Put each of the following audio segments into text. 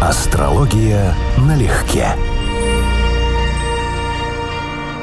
Астрология налегке.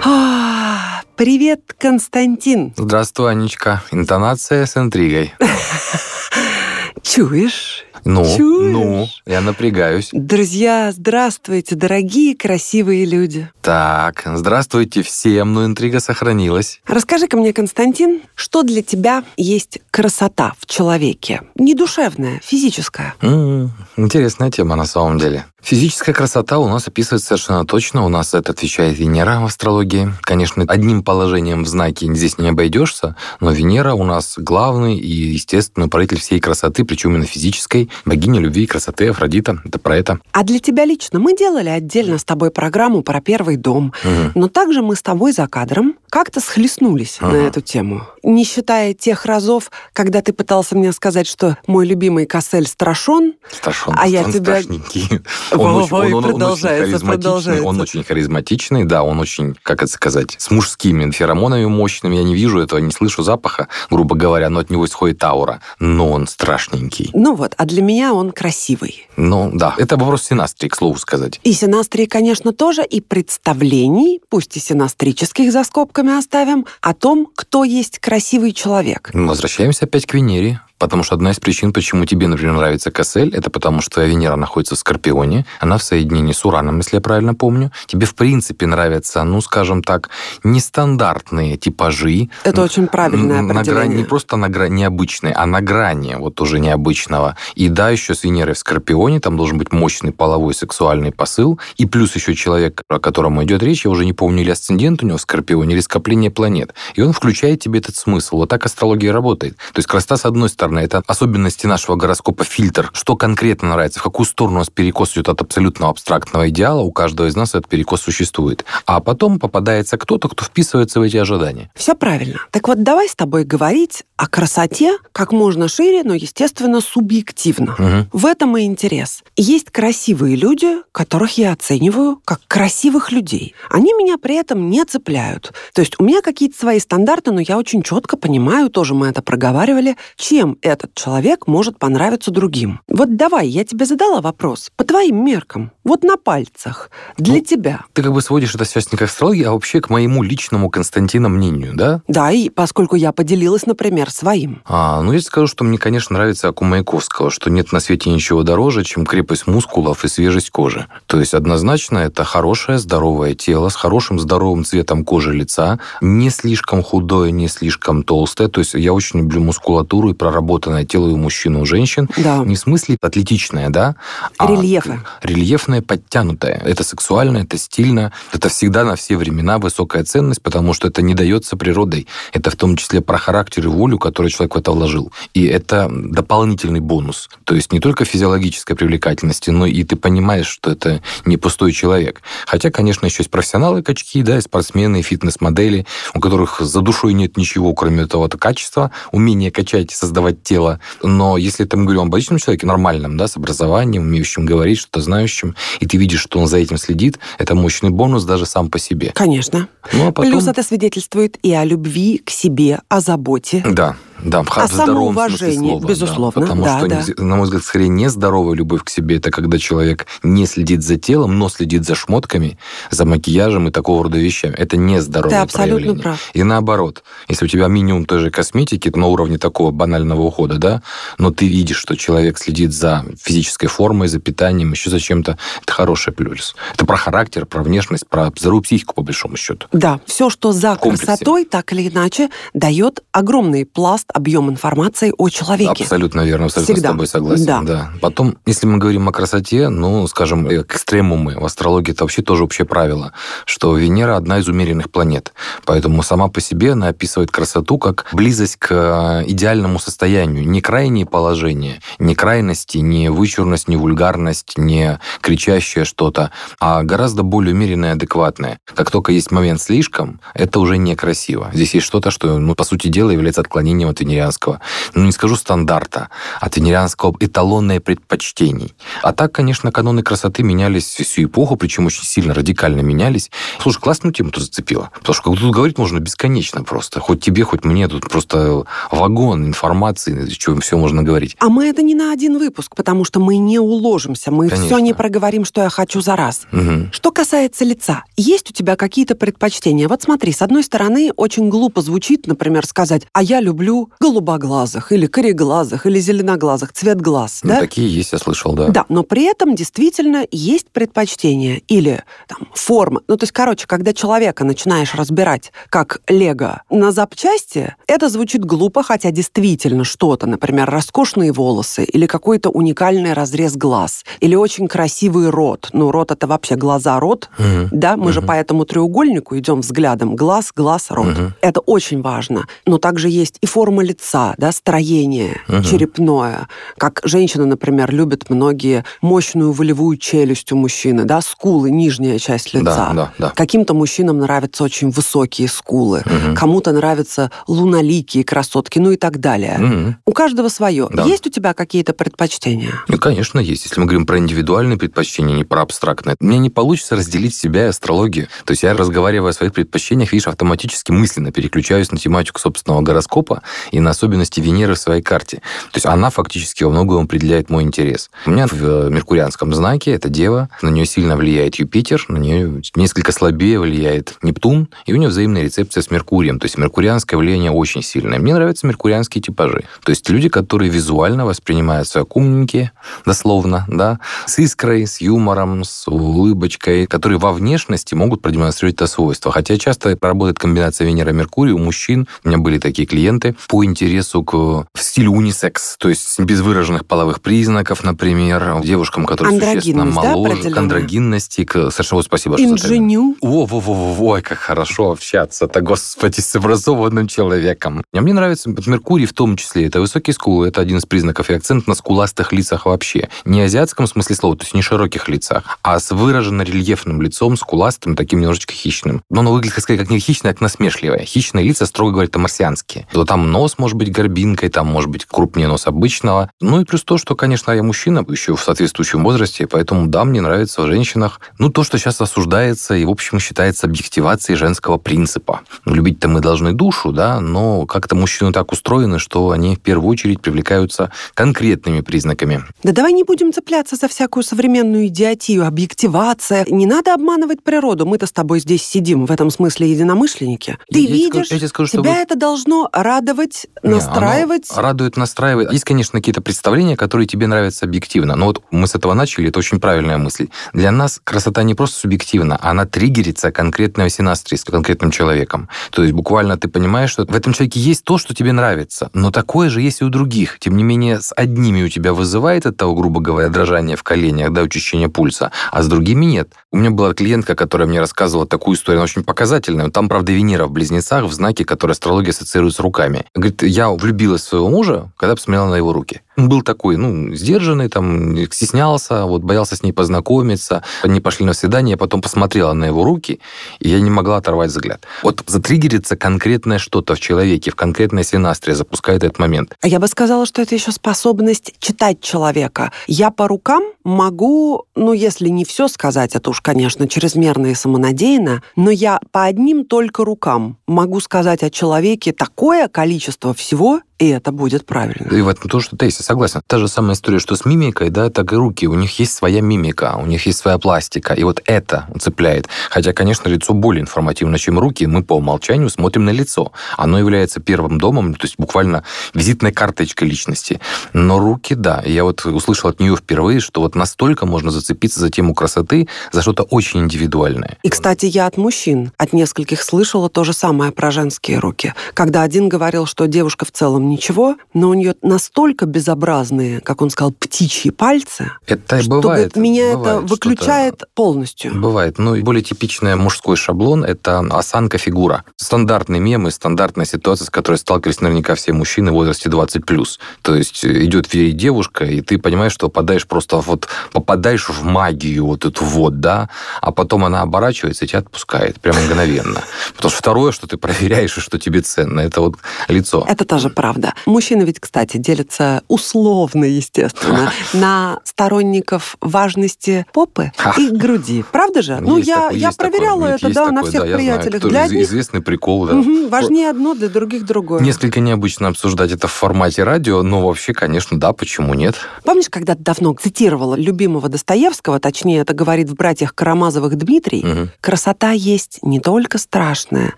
А, Привет, Константин. Здравствуй, Анечка. Интонация с интригой. Чуешь? Ну, Чуешь? ну, я напрягаюсь. Друзья, здравствуйте, дорогие красивые люди. Так, здравствуйте всем, но интрига сохранилась. Расскажи-ка мне, Константин, что для тебя есть красота в человеке? Не душевная, физическая. М, Интересная тема на самом деле. Физическая красота у нас описывается совершенно точно. У нас это отвечает Венера в астрологии. Конечно, одним положением в знаке здесь не обойдешься, но Венера у нас главный и, естественно, правитель всей красоты, причем именно физической. Богиня любви и красоты Афродита. Это про это. А для тебя лично мы делали отдельно с тобой программу про первый дом. Мгм. Но также мы с тобой за кадром как-то схлестнулись на Ага. эту тему. Не считая тех разов, когда ты пытался мне сказать, что мой любимый Кассель страшен, Страшен, А я он тебя- страшненький. Он очень- он- он- он очень харизматичный. Он очень харизматичный, да, он очень, как это сказать, с мужскими феромонами мощными. Я не вижу этого, не слышу запаха, грубо говоря, но от него исходит аура. Но он страшненький. ну вот, а для меня он красивый. Ну, да, это вопрос синастрии, к слову сказать. И синастрии, конечно, тоже, и представлений, пусть и синастрических за скобками оставим, о том, кто есть красивый человек. Возвращаемся опять к Венере. Потому что одна из причин, почему тебе, например, нравится Кассель, это потому что твоя Венера находится в Скорпионе, она в соединении с Ураном, если я правильно помню. Тебе, в принципе, нравятся, ну, скажем так, нестандартные типажи. Это очень правильное на грани, не просто на грани необычной, а на грани вот уже необычного. И да, еще с Венерой в Скорпионе, там должен быть мощный половой сексуальный посыл. И плюс еще человек, о котором идет речь, я уже не помню, или асцендент у него в Скорпионе, или скопление планет. И он включает тебе этот смысл. Вот так астрология работает. То есть красота, с одной стороны, это особенности нашего гороскопа, фильтр, что конкретно нравится, в какую сторону у нас перекос идет от абсолютного абстрактного идеала, у каждого из нас этот перекос существует. А потом попадается кто-то, кто вписывается в эти ожидания. Все правильно. Так вот, давай с тобой говорить о красоте как можно шире, но, естественно, субъективно. Мгм. В этом и интерес. Есть красивые люди, которых я оцениваю как красивых людей. Они меня при этом не цепляют. То есть у меня какие-то свои стандарты, но я очень четко понимаю, тоже мы это проговаривали, чем этот человек может понравиться другим. Вот давай, я тебе задала вопрос. По твоим меркам, вот на пальцах, для Ну, тебя. Ты как бы сводишь это сейчас не к астрологии, а вообще к моему личному Константина мнению, да? Да, и поскольку я поделилась, например, своим. А, ну, я скажу, что мне, конечно, нравится у Маяковского, что нет на свете ничего дороже, чем крепость мускулов и свежесть кожи. То есть однозначно это хорошее, здоровое тело с хорошим, здоровым цветом кожи лица, не слишком худое, не слишком толстое. То есть я очень люблю мускулатуру и проработанное тело у мужчин, и у женщин. Да. Не в смысле атлетичное, да? а Рельефы. Рельефное, подтянутое. Это сексуально, это стильно. Это всегда на все времена высокая ценность, потому что это не дается природой. Это в том числе про характер и волю, который человек в это вложил. И это дополнительный бонус. То есть не только физиологической привлекательности, но и ты понимаешь, что это не пустой человек. Хотя, конечно, еще есть профессионалы качки, да, и спортсмены, и фитнес-модели, у которых за душой нет ничего, кроме этого качества, умения качать, создавать тело. Но если это мы говорим об обычном человеке, нормальном, да, с образованием, умеющим говорить, что-то знающим, и ты видишь, что он за этим следит, это мощный бонус даже сам по себе. Конечно. Ну, а потом... Плюс это свидетельствует и о любви к себе, о заботе. Да, да, в, А самоуважение, слова. безусловно, Да, потому да, что, да. на мой взгляд, скорее нездоровая любовь к себе, это когда человек не следит за телом, но следит за шмотками, за макияжем и такого рода вещами. Это нездоровое Ты абсолютно проявление. прав. И наоборот, если у тебя минимум той же косметики на уровне такого банального ухода, да, но ты видишь, что человек следит за физической формой, за питанием, еще за чем-то, это хороший плюс. Это про характер, про внешность, про здоровую психику, по большому счету. Да, все, что за красотой, так или иначе, дает огромный пласт, объем информации о человеке. Абсолютно верно, абсолютно Всегда. с тобой согласен. Да. Да. Потом, если мы говорим о красоте, ну, скажем, э, экстремумы в астрологии это вообще тоже общее правило, что Венера одна из умеренных планет. Поэтому сама по себе она описывает красоту как близость к э, идеальному состоянию. Не крайние положения, не крайности, не вычурность, не вульгарность, не кричащее что-то, а гораздо более умеренное и адекватное. Как только есть момент слишком, это уже некрасиво. Здесь есть что-то, что, ну, по сути дела, является отклонением от венерианского, ну, не скажу стандарта, от венерианского эталонное предпочтений. А так, конечно, каноны красоты менялись всю эпоху, причем очень сильно, радикально менялись. Слушай, классную тему ты зацепила. Потому что тут говорить можно бесконечно просто. Хоть тебе, хоть мне тут просто вагон информации, чем все можно говорить. А мы это не на один выпуск, потому что мы не уложимся, мы Конечно. все не проговорим, что я хочу за раз. Угу. Что касается лица, есть у тебя какие-то предпочтения? Вот смотри, с одной стороны, очень глупо звучит, например, сказать, а я люблю голубоглазых, или кореглазых, или зеленоглазых, цвет глаз, Ну, да? такие есть, я слышал, да. Да, но при этом действительно есть предпочтения или там форма. Ну, то есть, короче, когда человека начинаешь разбирать как лего на запчасти, это звучит глупо, хотя действительно что-то, например, роскошные волосы или какой-то уникальный разрез глаз или очень красивый рот. Ну, рот это вообще глаза, рот. Мгм. Да, мы же Мгм. по этому треугольнику идем взглядом глаз, глаз, рот. Мгм. Это очень важно. Но также есть и форма лица, да, строение Мгм. черепное. Как женщины, например, любят многие мощную волевую челюсть у мужчины, да, скулы, нижняя часть лица. Да, да, да. Каким-то мужчинам нравятся очень высокие скулы, Мгм. кому-то нравятся луналикие красотки, ну и так далее. Мгм. У каждого свое. Да. Есть у тебя какие-то предпочтения? Ну, конечно, есть. Если мы говорим про индивидуальные предпочтения, не про абстрактные, мне не получится разделить себя и астрологию. То есть я, разговаривая о своих предпочтениях, видишь, автоматически мысленно переключаюсь на тематику собственного гороскопа и на особенности Венеры в своей карте. То есть она фактически во многом определяет мой интерес. У меня в э, меркурианском знаке это Дева, на нее сильно влияет Юпитер, на нее несколько слабее влияет Нептун, и у нее взаимная рецепция с Меркурием. То есть меркурианское влияние очень сильное. Мне нравятся меркурианские типажи. То есть люди, которые визуально воспринимают себя как умненькие, дословно, да, с искрой, с юмором, с улыбочкой, которые во внешности могут продемонстрировать это свойство. Хотя часто работает комбинация Венера и Меркурия у мужчин. У меня были такие клиенты по интересу к в стилю унисекс, то есть без выраженных половых признаков, например, девушкам, которые существенно Андрогинность, да, моложе, к андрогинности, к... Совершенно спасибо, что. Инженю. Во, во, во, во, во, как хорошо общаться-то, господи, с образованным человеком. А мне нравится Меркурий в том числе. Это высокие скулы, это один из признаков, и акцент на скуластых лицах вообще. Не азиатском смысле слова, то есть не широких лицах, а с выраженно рельефным лицом, скуластым, таким немножечко хищным. Но оно выглядит, сказать, как не хищное, а как насмешливое. Хищные лица, строго говоря, это марсианские. То там нос может быть горбинкой, там может быть крупнее нос обычного. Ну и плюс то, что, конечно, я мужчина, еще в соответствующем возрасте, поэтому, да, мне нравится в женщинах, ну, то, что сейчас осуждается и, в общем, считается объективацией женского принципа. Любить-то мы должны душу, да, но как-то мужчины так устроены, что они в первую очередь привлекаются конкретными признаками. Да давай не будем цепляться за всякую современную идиотию, объективация. Не надо обманывать природу. Мы-то с тобой здесь сидим, в этом смысле единомышленники. Ты Я тебе скажу- видишь, я скажу, что тебя вы- это должно радовать, Не, настраивать. оно радует, настраивает. Есть, конечно, какие-то представления, которые тебе нравятся объективно. Но вот мы с этого начали, это очень правильная мысль. Для нас красота не просто субъективна, она триггерится конкретной синастрией с конкретным человеком. То есть буквально ты понимаешь, что в этом человеке есть то, что тебе нравится, но такое же есть и у других. Тем не менее, с одними у тебя вызывает это, грубо говоря, дрожание в коленях, да, учащение пульса, а с другими нет. У меня была клиентка, которая мне рассказывала такую историю, она очень показательная. Там, правда, Венера в близнецах, в знаке, который астрология ассоциирует с руками. Говорит, я влюбилась в своего мужа, когда посмотрела на его руки. Был такой, ну, сдержанный, там, стеснялся, вот, боялся с ней познакомиться. Они пошли на свидание, я потом посмотрела на его руки, и я не могла оторвать взгляд. Вот затриггерится конкретное что-то в человеке, в конкретной синастрии запускает этот момент. А Я бы сказала, что это еще способность читать человека. Я по рукам могу, ну, если не все сказать, это уж, конечно, чрезмерно и самонадеянно, но я по одним только рукам могу сказать о человеке такое количество всего, и это будет правильно. И в этом то, что я согласен. Та же самая история, что с мимикой, да, так и руки. У них есть своя мимика, у них есть своя пластика. И вот это цепляет. Хотя, конечно, лицо более информативно, чем руки. Мы по умолчанию смотрим на лицо. Оно является первым домом, то есть буквально визитной карточкой личности. Но руки, да. Я вот услышал от нее впервые, что вот настолько можно зацепиться за тему красоты, за что-то очень индивидуальное. И, кстати, я от мужчин, от нескольких слышала то же самое про женские руки. Когда один говорил, что девушка в целом ничего, но у нее настолько безобразные, как он сказал, птичьи пальцы, Это что бывает. меня бывает это выключает полностью. Бывает. Ну, и более типичный мужской шаблон – это осанка фигура. Стандартный мем и стандартная ситуация, с которой сталкивались наверняка все мужчины в возрасте 20+. То есть идет в двери девушка, и ты понимаешь, что попадаешь просто вот, попадаешь в магию вот эту вот, да, а потом она оборачивается и тебя отпускает прямо мгновенно. Потому что второе, что ты проверяешь и что тебе ценно, это вот лицо. Это тоже правда. Правда. Мужчины ведь, кстати, делятся условно, естественно, на сторонников важности попы и груди. Правда же? Ну, я, я проверяла это, да, на всех приятелях. Для одних... известный прикол, да. Важнее одно, для других другое. Несколько необычно обсуждать это в формате радио, но вообще, конечно, да, почему нет? Помнишь, когда давно цитировала любимого Достоевского, точнее, это говорит в «Братьях Карамазовых» Дмитрий, угу. красота есть не только страшная,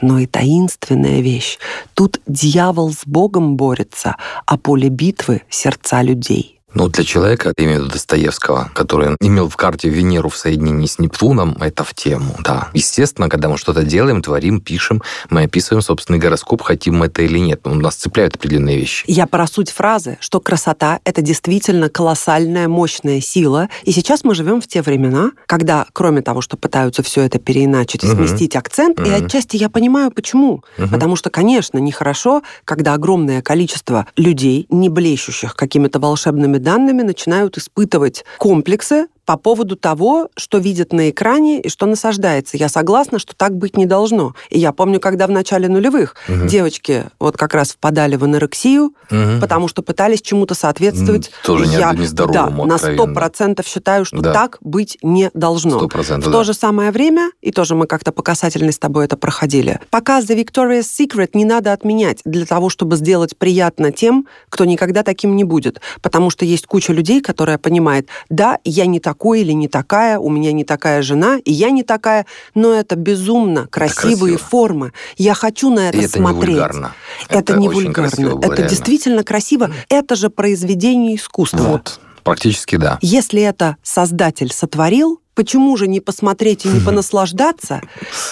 но и таинственная вещь. Тут дьявол с Богом борется, а поле битвы — сердца людей. Ну, для человека, я имею в виду Достоевского, который имел в карте Венеру в соединении с Нептуном, это в тему, да. Естественно, когда мы что-то делаем, творим, пишем, мы описываем собственный гороскоп, хотим мы это или нет. У нас цепляют определенные вещи. Я про суть фразы, что красота — это действительно колоссальная, мощная сила. И сейчас мы живем в те времена, когда, кроме того, что пытаются все это переиначить и сместить акцент, угу. и отчасти я понимаю, почему. Угу. Потому что, конечно, нехорошо, когда огромное количество людей, не блещущих какими-то волшебными данными начинают испытывать комплексы по поводу того, что видят на экране и что насаждается. Я согласна, что так быть не должно. И я помню, когда в начале нулевых угу. девочки вот как раз впадали в анорексию, угу. потому что пытались чему-то соответствовать. Тоже я нездоровому, да, на сто процентов считаю, что да. так быть не должно. 100%, в да. то же самое время, и тоже мы как-то по касательной с тобой это проходили, показ The Victoria's Secret не надо отменять для того, чтобы сделать приятно тем, кто никогда таким не будет. Потому что есть куча людей, которая понимает, да, я не так такой или не такая, у меня не такая жена, и я не такая, но это безумно красивые это формы. Я хочу на это, и это смотреть. Не вульгарно. Это, это не вульгарно. Было, это реально. действительно красиво. Это же произведение искусства. Вот. Практически да. Если это создатель сотворил, Почему же не посмотреть и не понаслаждаться?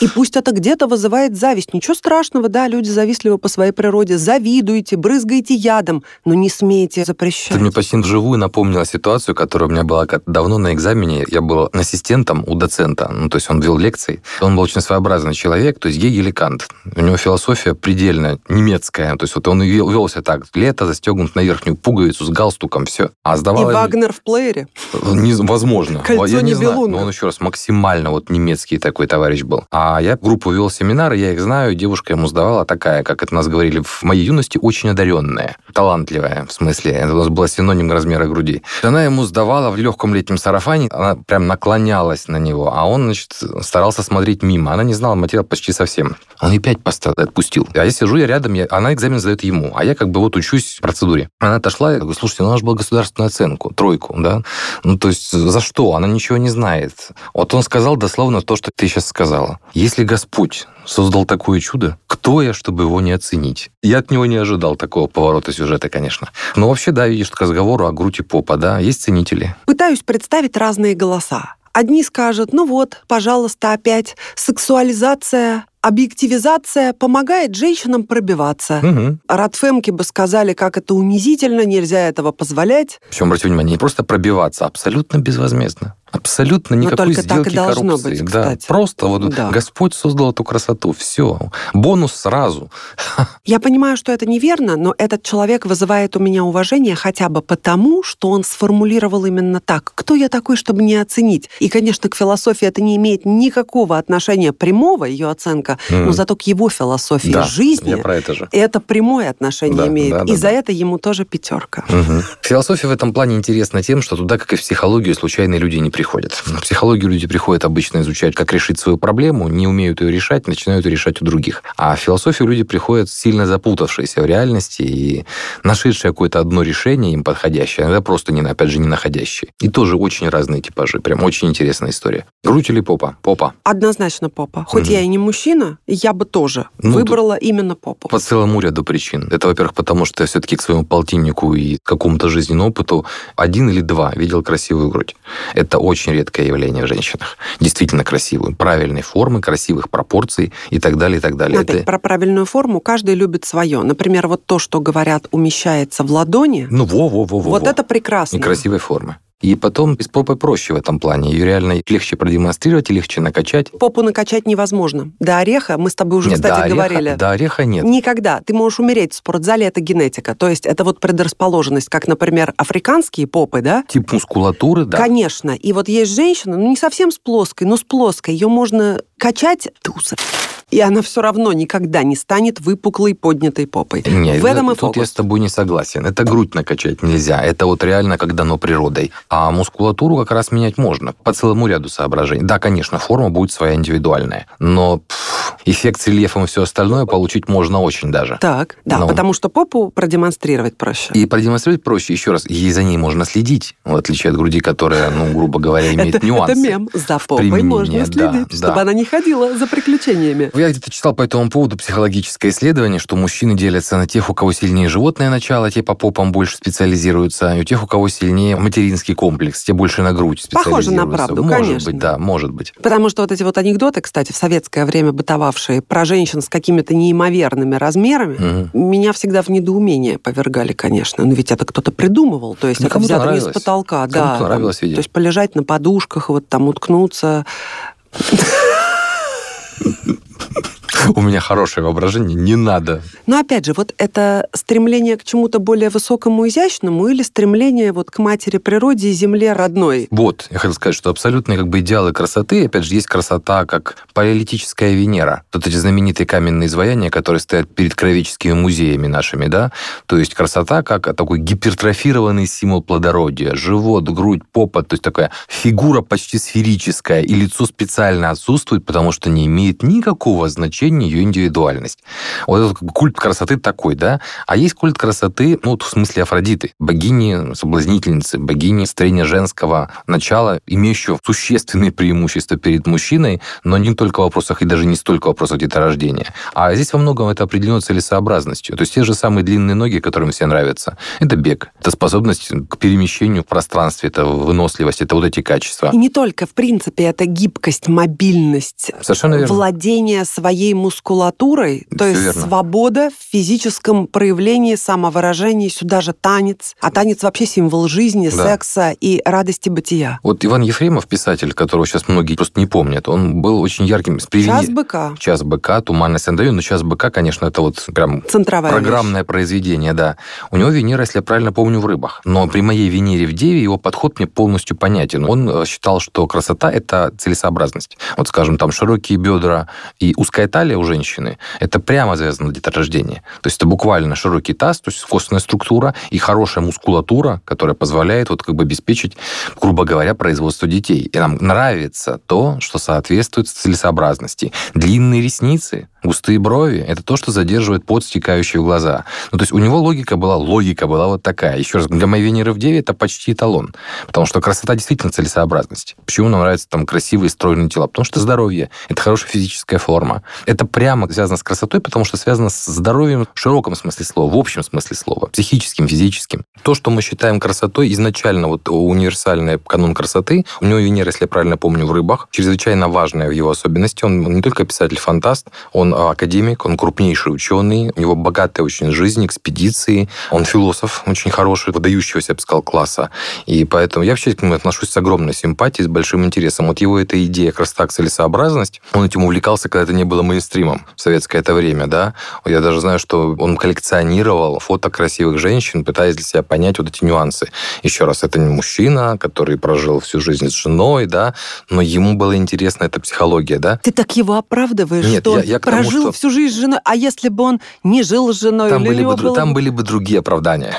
И пусть это где-то вызывает зависть. Ничего страшного, да, люди завистливы по своей природе. Завидуете, брызгаете ядом, но не смеете запрещать. Ты мне почти вживую напомнила ситуацию, которая у меня была давно на экзамене. Я был ассистентом у доцента, ну, то есть он вел лекции. Он был очень своеобразный человек, то есть Гегель и Кант. У него философия предельно немецкая, то есть вот он велся так, лето застегнут на верхнюю пуговицу с галстуком, все. А сдавал... И Вагнер в плеере? Возможно. Кольцо я не, не знаю но он еще раз максимально вот немецкий такой товарищ был. А я группу вел семинары, я их знаю, девушка ему сдавала такая, как это нас говорили в моей юности, очень одаренная, талантливая, в смысле, это у нас было синоним размера груди. Она ему сдавала в легком летнем сарафане, она прям наклонялась на него, а он, значит, старался смотреть мимо. Она не знала материал почти совсем. Он и пять поставил, отпустил. А я сижу, я рядом, я, она экзамен сдает ему, а я как бы вот учусь в процедуре. Она отошла, я говорю, слушайте, ну, у нас же была государственная оценку, тройку, да? Ну, то есть за что? Она ничего не знает знает. Вот он сказал дословно то, что ты сейчас сказала. Если Господь создал такое чудо, кто я, чтобы его не оценить? Я от него не ожидал такого поворота сюжета, конечно. Но вообще, да, видишь, к разговору о грудь и попа, да, есть ценители. Пытаюсь представить разные голоса. Одни скажут, ну вот, пожалуйста, опять сексуализация объективизация помогает женщинам пробиваться. Угу. Радфемки бы сказали, как это унизительно, нельзя этого позволять. Причем, обратите внимание, не просто пробиваться, а абсолютно безвозмездно. Абсолютно никакой Но только сделки, так и должно коррупции. быть, кстати. Да, просто вот да. Господь создал эту красоту. Все. Бонус сразу. Я понимаю, что это неверно, но этот человек вызывает у меня уважение хотя бы потому, что он сформулировал именно так. Кто я такой, чтобы не оценить? И, конечно, к философии это не имеет никакого отношения прямого, ее оценка, mm. но зато к его философии да, жизни я про это же. это прямое отношение да, имеет. Да, да, и да. за это ему тоже пятерка. Угу. Философия в этом плане интересна тем, что туда, как и в психологию, случайные люди не приходят приходят. В психологию люди приходят обычно изучать, как решить свою проблему, не умеют ее решать, начинают ее решать у других. А в философию люди приходят сильно запутавшиеся в реальности и нашедшие какое-то одно решение им подходящее, иногда просто, не, опять же, не находящее. И тоже очень разные типажи. Прям очень интересная история. Грудь или попа? Попа. Однозначно попа. Хоть угу. я и не мужчина, я бы тоже ну, выбрала именно попу. По целому ряду причин. Это, во-первых, потому что я все-таки к своему полтиннику и какому-то жизненному опыту один или два видел красивую грудь. Это очень редкое явление в женщинах. Действительно красивую, правильной формы, красивых пропорций и так далее, и так далее. Опять это... про правильную форму каждый любит свое. Например, вот то, что говорят, умещается в ладони. Ну, во-во-во. Вот это прекрасно. И красивой формы. И потом с попой проще в этом плане. Ее реально легче продемонстрировать и легче накачать. Попу накачать невозможно. До ореха, мы с тобой уже, нет, кстати, до ореха, говорили. До ореха нет. Никогда. Ты можешь умереть в спортзале, это генетика. То есть это вот предрасположенность, как, например, африканские попы, да? Тип мускулатуры, да. Конечно. И вот есть женщина, ну не совсем с плоской, но с плоской. Ее можно качать. Тусов И она все равно никогда не станет выпуклой, поднятой попой. Нет, в этом и тут фокус. я с тобой не согласен. Это грудь накачать нельзя. Это вот реально как дано природой. А мускулатуру как раз менять можно по целому ряду соображений. Да, конечно, форма будет своя индивидуальная. Но пф, эффект с рельефом и все остальное получить можно очень даже. Так, да, Ну. потому что попу продемонстрировать проще. И продемонстрировать проще, еще раз, ей за ней можно следить, в отличие от груди, которая, ну, грубо говоря, имеет это, нюансы. это мем. За попой можно да, следить, да. чтобы она не ходила за приключениями. Я где-то читал по этому поводу психологическое исследование, что мужчины делятся на тех, у кого сильнее животное начало, те по попам больше специализируются, и у тех, у кого сильнее материнский комплекс, те больше на грудь Похоже на специализируются. правду, может конечно. быть, да, может быть. Потому что вот эти вот анекдоты, кстати, в советское время бытовавшие про женщин с какими-то неимоверными размерами, Мгм. меня всегда в недоумение повергали, конечно. Но ведь это кто-то придумывал, то есть Ну, это взято не с нравилось. потолка. Кому-то да, там, нравилось то есть полежать на подушках, вот там уткнуться. У меня хорошее воображение, не надо. Но опять же, вот это стремление к чему-то более высокому, изящному или стремление вот к матери природе и земле родной? Вот, я хотел сказать, что абсолютные как бы идеалы красоты, опять же, есть красота как палеолитическая Венера. Вот эти знаменитые каменные изваяния, которые стоят перед кровеческими музеями нашими, да, то есть красота как такой гипертрофированный символ плодородия. Живот, грудь, попа, то есть такая фигура почти сферическая, и лицо специально отсутствует, потому что не имеет никакого значения ее индивидуальность. Вот этот как бы культ красоты такой, да. А есть культ красоты, ну, вот в смысле Афродиты, богини, соблазнительницы, богини строения женского начала, имеющего существенные преимущества перед мужчиной, но не только в вопросах, и даже не столько в вопросах деторождения. А здесь во многом это определено целесообразностью. То есть те же самые длинные ноги, которые мне все нравятся, это бег, это способность к перемещению в пространстве, это выносливость, это вот эти качества. И не только, в принципе, это гибкость, мобильность, Совершенно верно. владение своей мускулатурой, то Всё есть верно. свобода в физическом проявлении, самовыражении, сюда же танец. А танец вообще символ жизни, Да. секса и радости бытия. Вот Иван Ефремов, писатель, которого сейчас многие просто не помнят, он был очень ярким. с привини- Час быка. Час быка, туманность Андрею, но час быка, конечно, это вот прям Центровая программное произведение, да. У него Венера, если я правильно помню, в рыбах. Но при моей Венере в Деве его подход мне полностью понятен. Он э, считал, что красота – это целесообразность. Вот, скажем, там широкие бедра и узкая талия у женщины – это прямо завязано на деторождение. То есть это буквально широкий таз, то есть костная структура и хорошая мускулатура, которая позволяет вот как бы обеспечить, грубо говоря, производство детей. И нам нравится то, что соответствует целесообразности. Длинные ресницы, густые брови – это то, что задерживает пот, стекающий в глаза. Ну, то есть у него логика была, логика была вот такая. Еще раз, моей Венеры в Деве это почти эталон. Потому что красота действительно целесообразность. Почему нам нравятся там красивые стройные тела? Потому что здоровье – это хорошая физическая форма. Это прямо связано с красотой, потому что связано с здоровьем в широком смысле слова, в общем смысле слова, психическим, физическим. То, что мы считаем красотой, изначально вот универсальный канон красоты, у него Венера, если я правильно помню, в рыбах, чрезвычайно важная в его особенности. Он не только писатель-фантаст, он академик, он крупнейший ученый, у него богатая очень жизнь, экспедиции, он философ очень хороший, выдающегося, я бы сказал, класса. И поэтому я вообще к нему отношусь с огромной симпатией, с большим интересом. Вот его эта идея красота, целесообразность, он этим увлекался, когда это не было мейнстримом в советское это время, да. Я даже знаю, что он коллекционировал фото красивых женщин, пытаясь для себя понять вот эти нюансы. Еще раз, это не мужчина, который прожил всю жизнь с женой, да, но ему было интересна эта психология, да. Ты так его оправдываешь, Нет, что я- я тому, прожил что- всю жизнь с женой. А если бы он не жил с женой? Там или были, бы, было там были бы другие оправдания.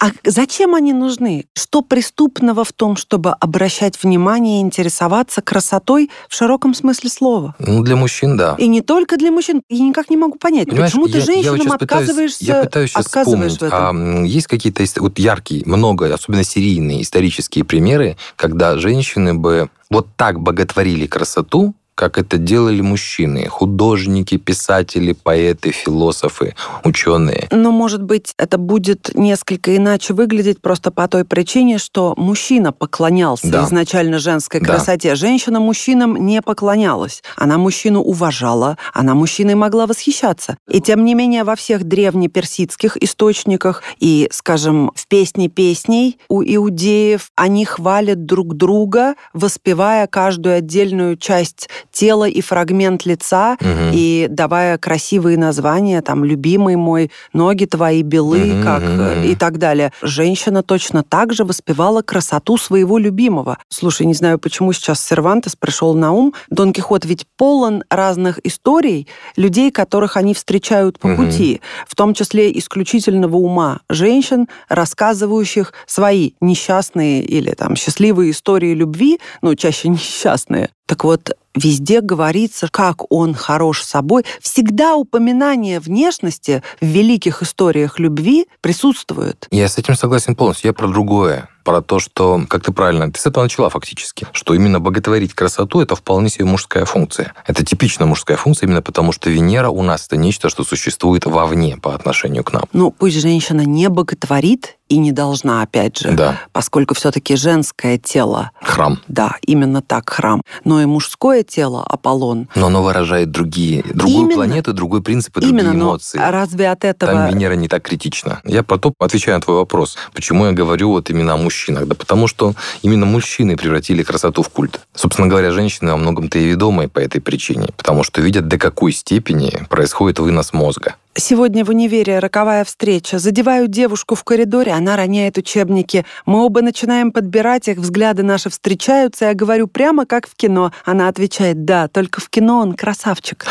А зачем они нужны? Что преступного в том, чтобы обращать внимание и интересоваться красотой в широком смысле слова? Ну, для мужчин, да. И не только для мужчин. Я никак не могу понять, Понимаешь, почему ты я- я вот женщинам щас пытаюсь- отказываешься, я пытаюсь сейчас отказываешь вспомнить, в этом? а, есть какие-то вот яркие, много, особенно серийные исторические примеры, когда женщины бы вот так боготворили красоту, как это делали мужчины, художники, писатели, поэты, философы, ученые. Но, может быть, это будет несколько иначе выглядеть просто по той причине, что мужчина поклонялся Да. изначально женской Да. красоте. Женщина мужчинам не поклонялась. Она мужчину уважала, она мужчиной могла восхищаться. И тем не менее во всех древнеперсидских источниках и, скажем, в «Песне песней» у иудеев они хвалят друг друга, воспевая каждую отдельную часть тело и фрагмент лица, Мгм. и давая красивые названия, там, любимый мой, ноги твои белы, Мгм, как мгм. и так далее. Женщина точно так же воспевала красоту своего любимого. Слушай, не знаю, почему сейчас Сервантес пришел на ум. Дон Кихот ведь полон разных историй людей, которых они встречают по Мгм. пути, в том числе исключительного ума женщин, рассказывающих свои несчастные или там счастливые истории любви, ну, чаще несчастные. Так вот, везде говорится, как он хорош собой. Всегда упоминание внешности в великих историях любви присутствует. Я с этим согласен полностью. Я про другое. Про то, что, как ты правильно, ты с этого начала фактически, что именно боготворить красоту – это вполне себе мужская функция. Это типично мужская функция именно потому, что Венера у нас – это нечто, что существует вовне по отношению к нам. Ну, пусть женщина не боготворит и не должна, опять же, Да, поскольку все-таки женское тело, храм. да, именно так храм, но и мужское тело Аполлон. Но оно выражает другие, другую Именно. планету, другой принцип и другие Именно, но эмоции. разве от этого... Там Венера не так критична. Я про то, отвечаю на твой вопрос, почему я говорю вот именно о мужчинах. Да потому что именно мужчины превратили красоту в культ. Собственно говоря, женщины во многом-то и ведомые по этой причине, потому что видят, до какой степени происходит вынос мозга. Сегодня в универе роковая встреча. Задеваю девушку в коридоре, она роняет учебники. Мы оба начинаем подбирать их, взгляды наши встречаются. Я говорю прямо как в кино. Она отвечает, да, только в кино он красавчик.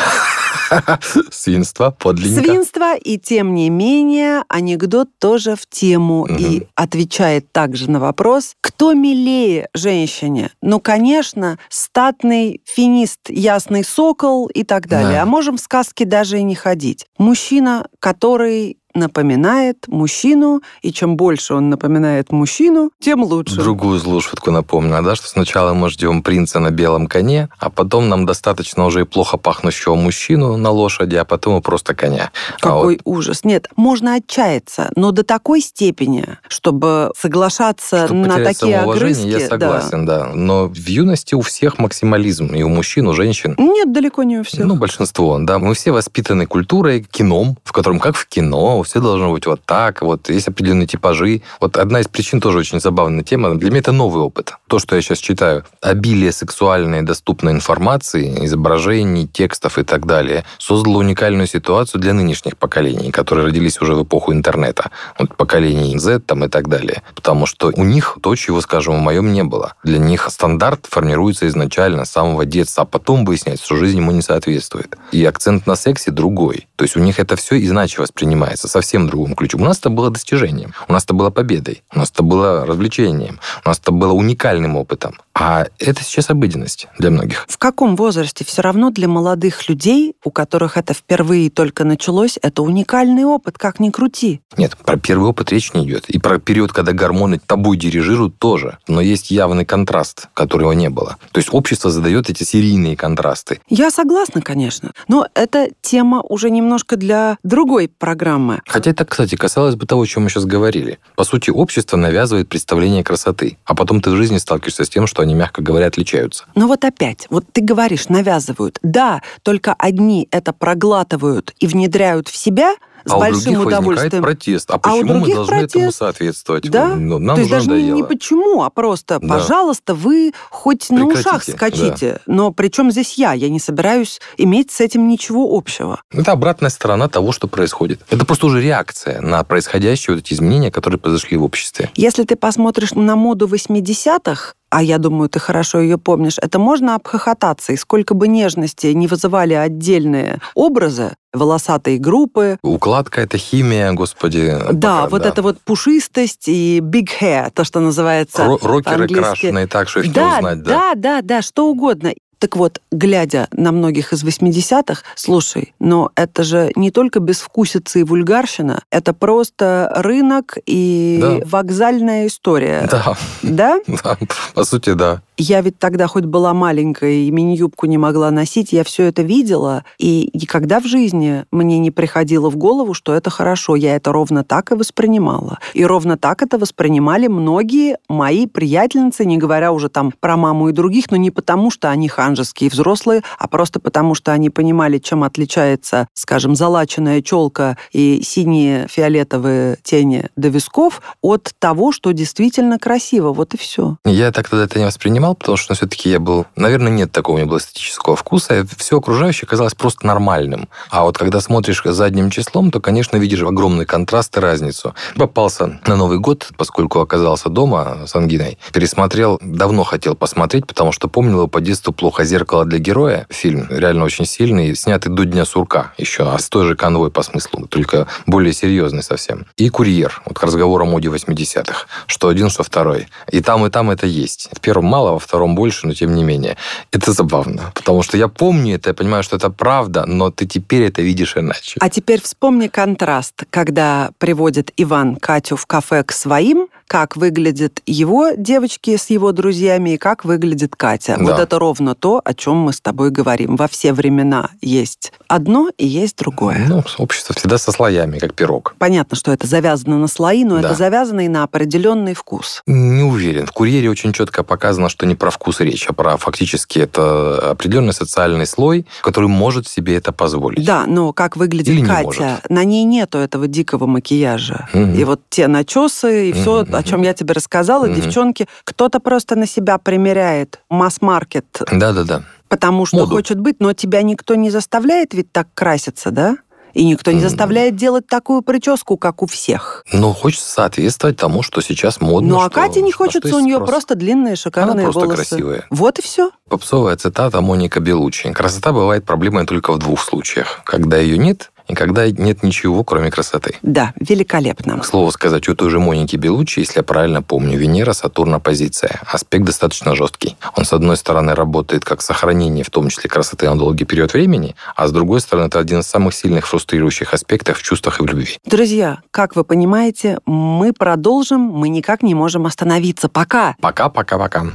Свинство, подлинника. Свинство, и тем не менее, анекдот тоже в тему Мгм. и отвечает также на вопрос, кто милее женщине? Ну, конечно, статный финист, ясный сокол и так далее. Да. А можем в сказки даже и не ходить. Мужчина, который напоминает мужчину, и чем больше он напоминает мужчину, тем лучше. Другую злую шутку напомню, да, что сначала мы ждем принца на белом коне, а потом нам достаточно уже и плохо пахнущего мужчину на лошади, а потом и просто коня. А Какой вот ужас. Нет, можно отчаяться, но до такой степени, чтобы соглашаться Чтобы на такие огрызки. я согласен, да. Но в юности у всех максимализм, и у мужчин, у женщин. да. Нет, далеко не у всех. Ну, большинство, да. Мы все воспитаны культурой, кином, в котором, как в кино, все должно быть вот так, вот есть определенные типажи. Вот одна из причин тоже очень забавная тема. Для меня это новый опыт. То, что я сейчас читаю, обилие сексуальной доступной информации, изображений, текстов и так далее, создало уникальную ситуацию для нынешних поколений, которые родились уже в эпоху интернета. Вот поколений Z там и так далее. Потому что у них то, чего, скажем, в моем не было. Для них стандарт формируется изначально с самого детства, а потом выясняется, что жизнь ему не соответствует. И акцент на сексе другой. То есть у них это все иначе воспринимается, совсем другом ключе. У нас это было достижением, у нас это было победой, у нас это было развлечением, у нас это было уникальным опытом. А это сейчас обыденность для многих. В каком возрасте все равно для молодых людей, у которых это впервые только началось, это уникальный опыт, как ни крути. Нет, про первый опыт речь не идет. И про период, когда гормоны тобой дирижируют, тоже. Но есть явный контраст, которого не было. То есть общество задает эти серийные контрасты. Я согласна, конечно, но это тема уже немножко для другой программы. Хотя это, кстати, касалось бы того, о чем мы сейчас говорили. По сути, общество навязывает представление красоты, а потом ты в жизни сталкиваешься с тем, что они, мягко говоря, отличаются. Но вот опять, вот ты говоришь, навязывают. Да, только одни это проглатывают и внедряют в себя с а у большим других возникает удовольствием. протест. А А у почему мы других должны этому протест. соответствовать? Да? Ну, нам То есть даже надоело. не почему, а просто, Да. пожалуйста, вы хоть на ушах Прекратите, скачите. Но причем здесь я? Я не собираюсь иметь с этим ничего общего. Это обратная сторона того, что происходит. Это просто уже реакция на происходящие вот эти изменения, которые произошли в обществе. Если ты посмотришь на моду 80-х, а я думаю, ты хорошо ее помнишь, это можно обхохотаться. И сколько бы нежности не вызывали отдельные образы, волосатые группы, Укладка это химия, господи. да, пока, вот да. эта вот пушистость и big hair, то, что называется Ро- Рокеры крашеные так, что их не да, узнать, да. да, да, да, что угодно. Так вот, глядя на многих из 80-х, слушай, но это же не только безвкусица и вульгарщина, это просто рынок и Да. вокзальная история. Да, Да? да, по сути, да. Я ведь тогда хоть была маленькая и мини-юбку не могла носить, я все это видела, и никогда в жизни мне не приходило в голову, что это хорошо. Я это ровно так и воспринимала. И ровно так это воспринимали многие мои приятельницы, не говоря уже там про маму и других, но не потому, что они ханжеские взрослые, а просто потому, что они понимали, чем отличается, скажем, залаченная челка и синие фиолетовые тени до висков от того, что действительно красиво. Вот и все. Я так тогда это не воспринимал, воспринимал, потому что все-таки я был... Наверное, нет такого у меня было эстетического вкуса. Все окружающее казалось просто нормальным. А вот когда смотришь задним числом, то, конечно, видишь огромный контраст и разницу. Попался на Новый год, поскольку оказался дома с ангиной. Пересмотрел, давно хотел посмотреть, потому что помнил его по детству «Плохо зеркало для героя». Фильм реально очень сильный, снятый до Дня сурка еще, а с той же конвой по смыслу, только более серьезный совсем. И «Курьер», вот к разговору о моде 80-х. Что один, что второй. И там, и там это есть. В первом мало, во втором больше, но тем не менее. Это забавно, потому что я помню это, я понимаю, что это правда, но ты теперь это видишь иначе. А теперь вспомни контраст, когда приводит Иван Катю в кафе к своим, как выглядят его девочки с его друзьями и как выглядит Катя. Да. Вот это ровно то, о чем мы с тобой говорим. Во все времена есть одно и есть другое. Ну, общество всегда со слоями, как пирог. Понятно, что это завязано на слои, но да. это завязано и на определенный вкус. Не уверен. В «Курьере» очень четко показано, что не про вкус речь, а про фактически это определенный социальный слой, который может себе это позволить. Да, но как выглядит Или Катя? На ней нету этого дикого макияжа. Угу. И вот те начесы, и угу. все, о чем я тебе рассказала, угу. девчонки, кто-то просто на себя примеряет масс-маркет. Да-да-да. Потому что Моду. хочет быть, но тебя никто не заставляет ведь так краситься, да? И никто не заставляет делать такую прическу, как у всех. Ну, хочется соответствовать тому, что сейчас модно. Ну, а Катя не хочется, у нее спрос. просто длинные, шикарные Она просто волосы. красивая. Вот и все. Попсовая цитата Моника Белучи. Красота бывает проблемой только в двух случаях. Когда ее нет и когда нет ничего, кроме красоты. Да, великолепно. К слову сказать, у той же Моники Белучи, если я правильно помню, Венера, Сатурн, оппозиция. Аспект достаточно жесткий. Он, с одной стороны, работает как сохранение, в том числе красоты на долгий период времени, а с другой стороны, это один из самых сильных фрустрирующих аспектов в чувствах и в любви. Друзья, как вы понимаете, мы продолжим, мы никак не можем остановиться. Пока. Пока, пока, пока.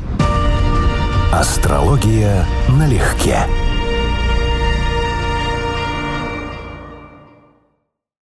Астрология налегке.